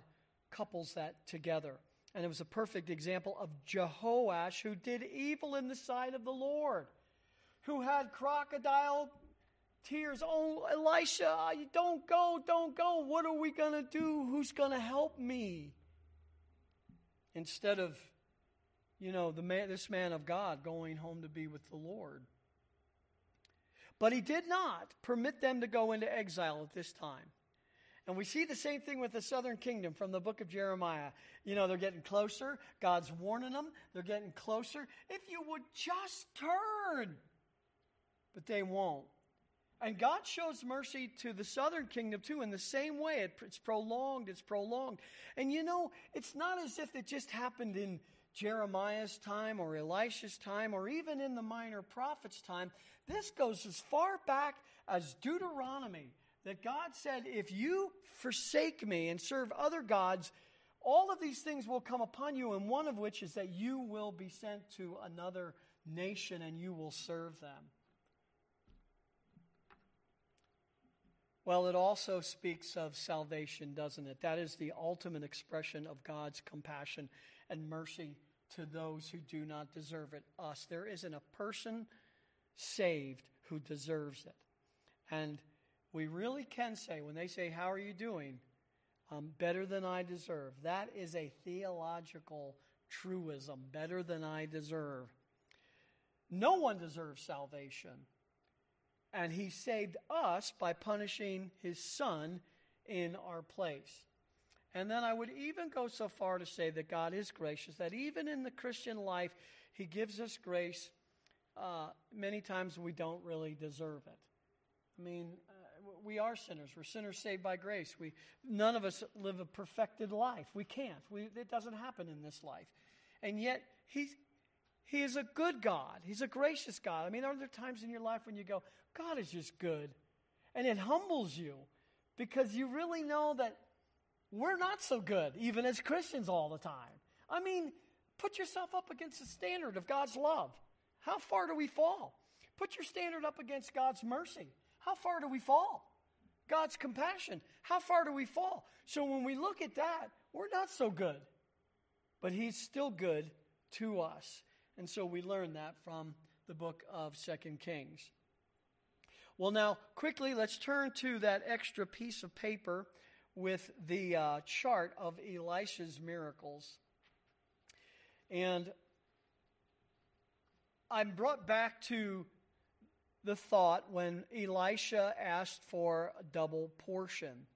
couples that together. And it was a perfect example of Jehoash, who did evil in the sight of the Lord, who had crocodile tears. Oh, Elisha, don't go, don't go. What are we going to do? Who's going to help me? instead of, you know, the man, this man of God going home to be with the Lord. But he did not permit them to go into exile at this time. And we see the same thing with the southern kingdom from the book of Jeremiah. You know, they're getting closer. God's warning them. They're getting closer. If you would just turn. But they won't. And God shows mercy to the southern kingdom too in the same way. it's prolonged, it's prolonged. And you know, it's not as if it just happened in Jeremiah's time or Elisha's time or even in the minor prophets' time. This goes as far back as Deuteronomy that God said, If you forsake me and serve other gods, all of these things will come upon you, and one of which is that you will be sent to another nation and you will serve them. Well, it also speaks of salvation, doesn't it? That is the ultimate expression of God's compassion and mercy to those who do not deserve it, us. There isn't a person saved who deserves it. And we really can say, when they say, How are you doing? Um, better than I deserve. That is a theological truism, better than I deserve. No one deserves salvation. And he saved us by punishing his son in our place. And then I would even go so far to say that God is gracious, that even in the Christian life, he gives us grace. Uh, many times we don't really deserve it. I mean, we are sinners. We're sinners saved by grace. We, none of us live a perfected life. We can't. We, it doesn't happen in this life. And yet, he's, he is a good God. He's a gracious God. I mean, are there times in your life when you go, God is just good. And it humbles you because you really know that we're not so good, even as Christians, all the time. I mean, put yourself up against the standard of God's love. How far do we fall? Put your standard up against God's mercy. How far do we fall? God's compassion. How far do we fall? So when we look at that, we're not so good. But He's still good to us. And so we learn that from the book of Second Kings. Well, now, quickly, let's turn to that extra piece of paper with the uh, chart of Elisha's miracles. And I'm brought back to the thought when Elisha asked for a double portion.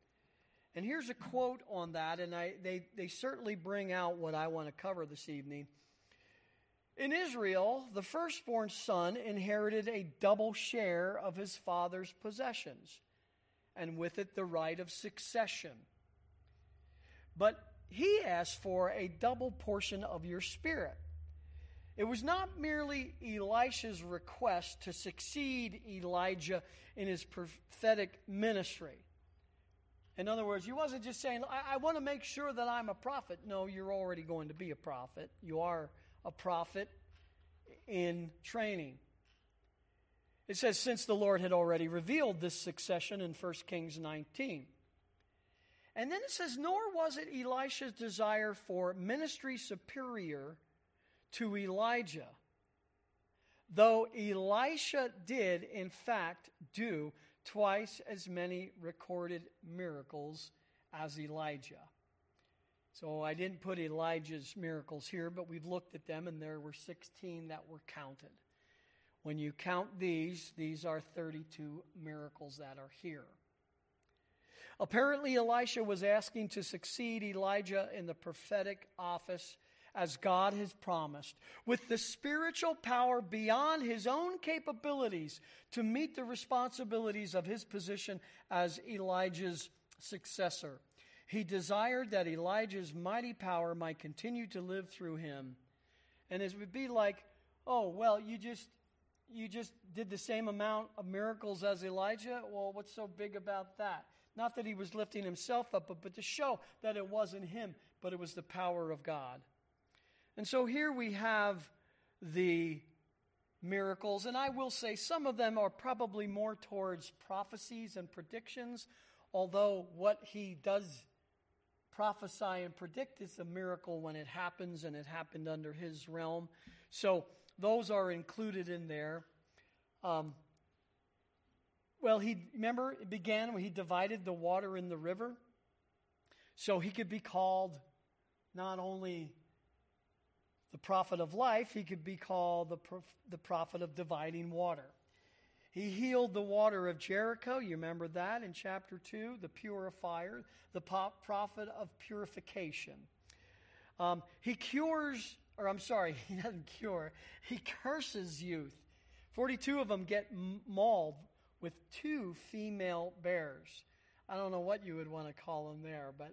And here's a quote on that, and I, they, they certainly bring out what I want to cover this evening. In Israel, the firstborn son inherited a double share of his father's possessions, and with it the right of succession. But he asked for a double portion of your spirit. It was not merely Elisha's request to succeed Elijah in his prophetic ministry. In other words, he wasn't just saying, I, I want to make sure that I'm a prophet. No, you're already going to be a prophet. You are a prophet in training. It says, since the Lord had already revealed this succession in 1 Kings 19. And then it says, nor was it Elisha's desire for ministry superior to Elijah. Though Elisha did, in fact, do twice as many recorded miracles as Elijah. So I didn't put Elijah's miracles here, but we've looked at them, and there were 16 that were counted. When you count these, these are 32 miracles that are here. Apparently, Elisha was asking to succeed Elijah in the prophetic office as God has promised, with the spiritual power beyond his own capabilities to meet the responsibilities of his position as Elijah's successor. He desired that Elijah's mighty power might continue to live through him. And it would be like, oh, well, you just you just did the same amount of miracles as Elijah? Well, what's so big about that? Not that he was lifting himself up, but, but to show that it wasn't him, but it was the power of God. And so here we have the miracles, and I will say some of them are probably more towards prophecies and predictions, although what he does prophesy and predict is a miracle when it happens, and it happened under his realm. So those are included in there. Um, well, he remember it began when he divided the water in the river, so he could be called not only the prophet of life, he could be called the, the prophet of dividing water. He healed the water of Jericho. You remember that in chapter 2, the purifier, the prophet of purification. Um, he cures, or I'm sorry, he doesn't cure, he curses youth. 42 of them get mauled with two female bears. I don't know what you would want to call them there, but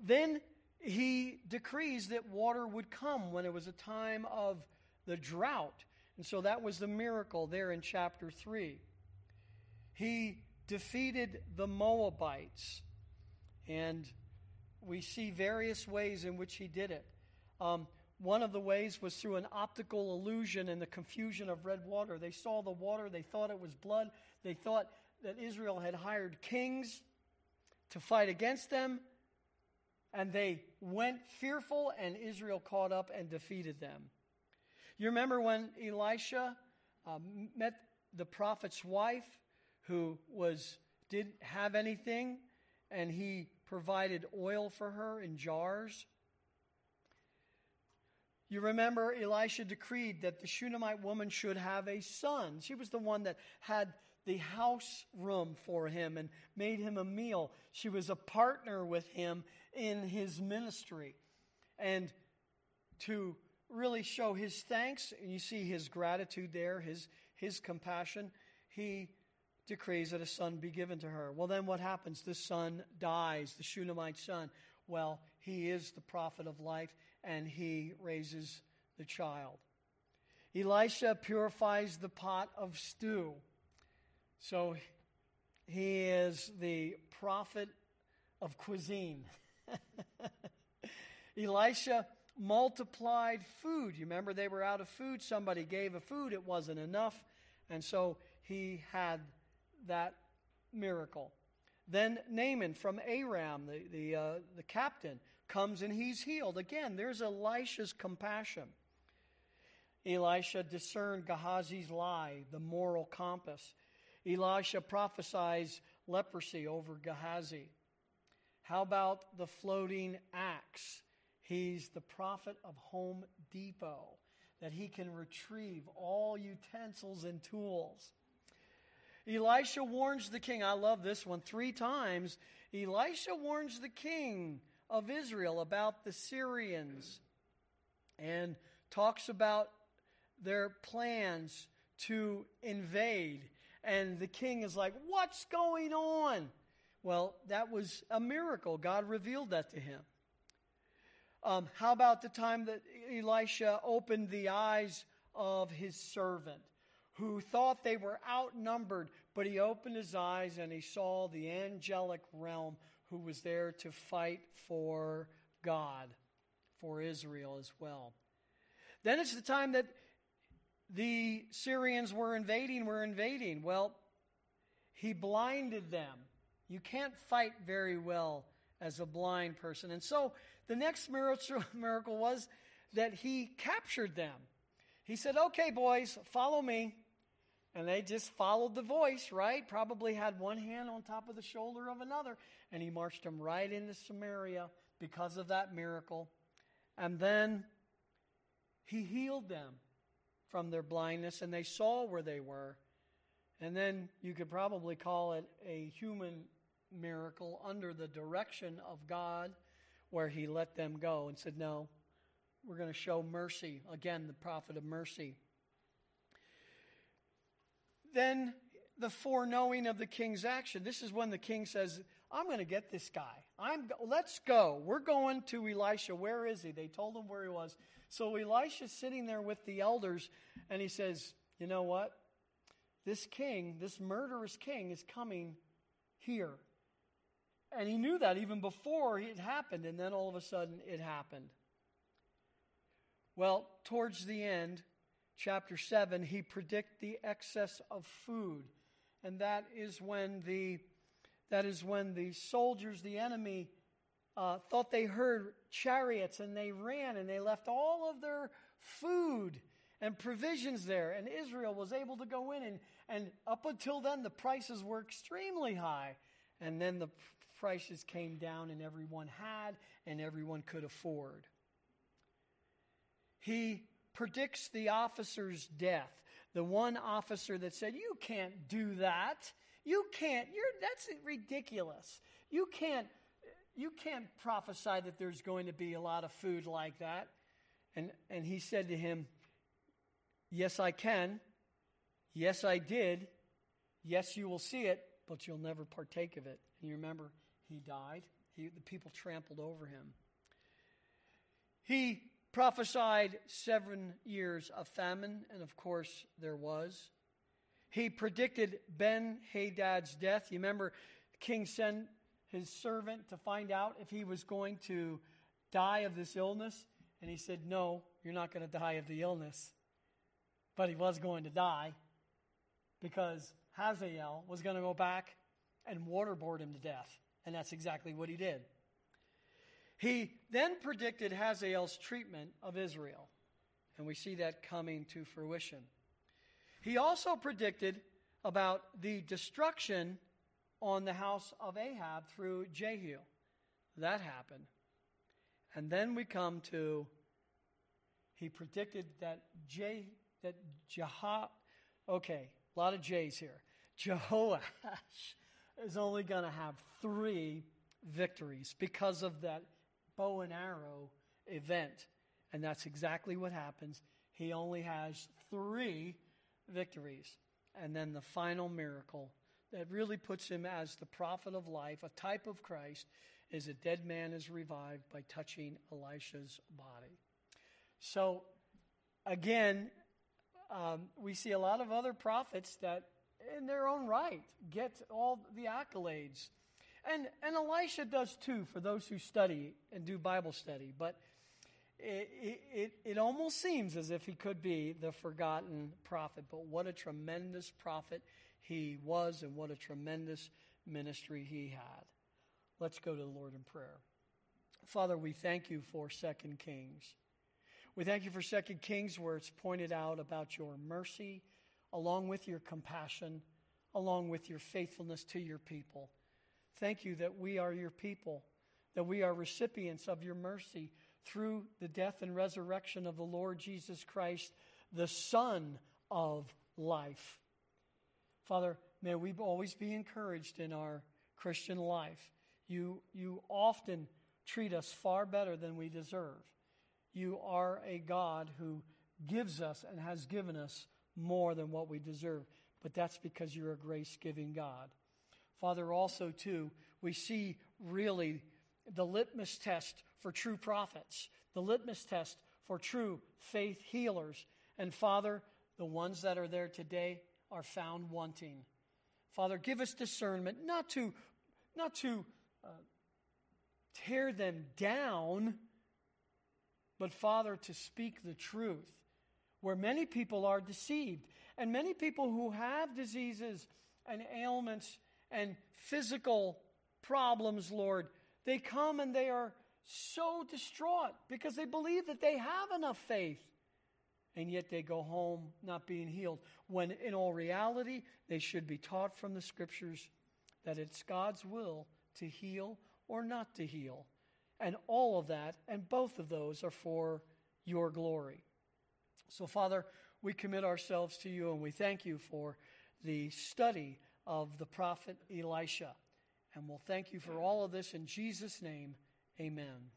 then he decrees that water would come when it was a time of the drought. And so that was the miracle there in chapter 3. He defeated the Moabites. And we see various ways in which he did it. Um, one of the ways was through an optical illusion and the confusion of red water. They saw the water, they thought it was blood, they thought that Israel had hired kings to fight against them, and they went fearful, and Israel caught up and defeated them. You remember when Elisha uh, met the prophet's wife, who was didn't have anything, and he provided oil for her in jars. You remember Elisha decreed that the Shunammite woman should have a son. She was the one that had the house room for him and made him a meal. She was a partner with him in his ministry. And to really show his thanks, and you see his gratitude there, his, his compassion, he decrees that a son be given to her. Well, then what happens? The son dies, the Shunammite son. Well, he is the prophet of life, and he raises the child. Elisha purifies the pot of stew. So he is the prophet of cuisine. Elisha multiplied food. You remember they were out of food. Somebody gave a food, it wasn't enough. And so he had that miracle. Then Naaman from Aram, the, the, uh, the captain, comes and he's healed. Again, there's Elisha's compassion. Elisha discerned Gehazi's lie, the moral compass. Elisha prophesies leprosy over Gehazi. How about the floating axe? He's the prophet of Home Depot, that he can retrieve all utensils and tools. Elisha warns the king. I love this one. Three times, Elisha warns the king of Israel about the Syrians and talks about their plans to invade. And the king is like, What's going on? Well, that was a miracle. God revealed that to him. Um, how about the time that Elisha opened the eyes of his servant, who thought they were outnumbered, but he opened his eyes and he saw the angelic realm who was there to fight for God, for Israel as well. Then it's the time that the Syrians were invading, were invading. Well, he blinded them. You can't fight very well as a blind person. And so the next miracle was that he captured them. He said, Okay, boys, follow me. And they just followed the voice, right? Probably had one hand on top of the shoulder of another. And he marched them right into Samaria because of that miracle. And then he healed them from their blindness, and they saw where they were. And then you could probably call it a human miracle under the direction of God, where he let them go and said, No, we're going to show mercy. Again, the prophet of mercy. Then the foreknowing of the king's action. This is when the king says, I'm going to get this guy. I'm, let's go. We're going to Elisha. Where is he? They told him where he was. So Elisha's sitting there with the elders, and he says, You know what? This king, this murderous king, is coming here. And he knew that even before it happened, and then all of a sudden it happened. Well, towards the end, chapter 7, he predict the excess of food. And that is when the that is when the soldiers, the enemy, uh, thought they heard chariots and they ran and they left all of their food and provisions there. And Israel was able to go in. And, and up until then, the prices were extremely high. And then the prices came down and everyone had and everyone could afford. He predicts the officer's death. The one officer that said, You can't do that. You can't. You're, that's ridiculous. You can't you can't prophesy that there's going to be a lot of food like that. And, and he said to him, Yes, I can. Yes, I did. Yes, you will see it, but you'll never partake of it. And you remember, he died. He, the people trampled over him. He prophesied seven years of famine, and of course, there was. He predicted Ben Hadad's death. You remember, King sent his servant to find out if he was going to die of this illness. And he said, No, you're not going to die of the illness. But he was going to die because Hazael was going to go back and waterboard him to death. And that's exactly what he did. He then predicted Hazael's treatment of Israel. And we see that coming to fruition. He also predicted about the destruction on the house of Ahab through Jehu. That happened. And then we come to he predicted that J that Jah okay, a lot of J's here. Jehoash is only going to have three victories because of that bow and arrow event. And that's exactly what happens. He only has three victories. And then the final miracle that really puts him as the prophet of life, a type of Christ, is a dead man is revived by touching Elisha's body. So, again, um, we see a lot of other prophets that, in their own right, get all the accolades. And, and Elisha does too, for those who study and do Bible study. But it, it, it almost seems as if he could be the forgotten prophet, but what a tremendous prophet he was, and what a tremendous ministry he had. Let's go to the Lord in prayer. Father, we thank you for Second Kings. We thank you for Second Kings, where it's pointed out about your mercy, along with your compassion, along with your faithfulness to your people. Thank you that we are your people, that we are recipients of your mercy through the death and resurrection of the Lord Jesus Christ, the Son of life. Father, may we always be encouraged in our Christian life. You, you often treat us far better than we deserve. You are a God who gives us and has given us more than what we deserve. But that's because you're a grace giving God. Father, also, too, we see really the litmus test for true prophets, the litmus test for true faith healers. And Father, the ones that are there today are found wanting. Father, give us discernment not to, not to uh, tear them down, but Father, to speak the truth. Where many people are deceived, and many people who have diseases and ailments and physical problems, Lord, they come and they are so distraught because they believe that they have enough faith. And yet they go home not being healed. When in all reality, they should be taught from the scriptures that it's God's will to heal or not to heal. And all of that, and both of those, are for your glory. So, Father, we commit ourselves to you and we thank you for the study of the prophet Elisha. And we'll thank you for all of this in Jesus' name. Amen.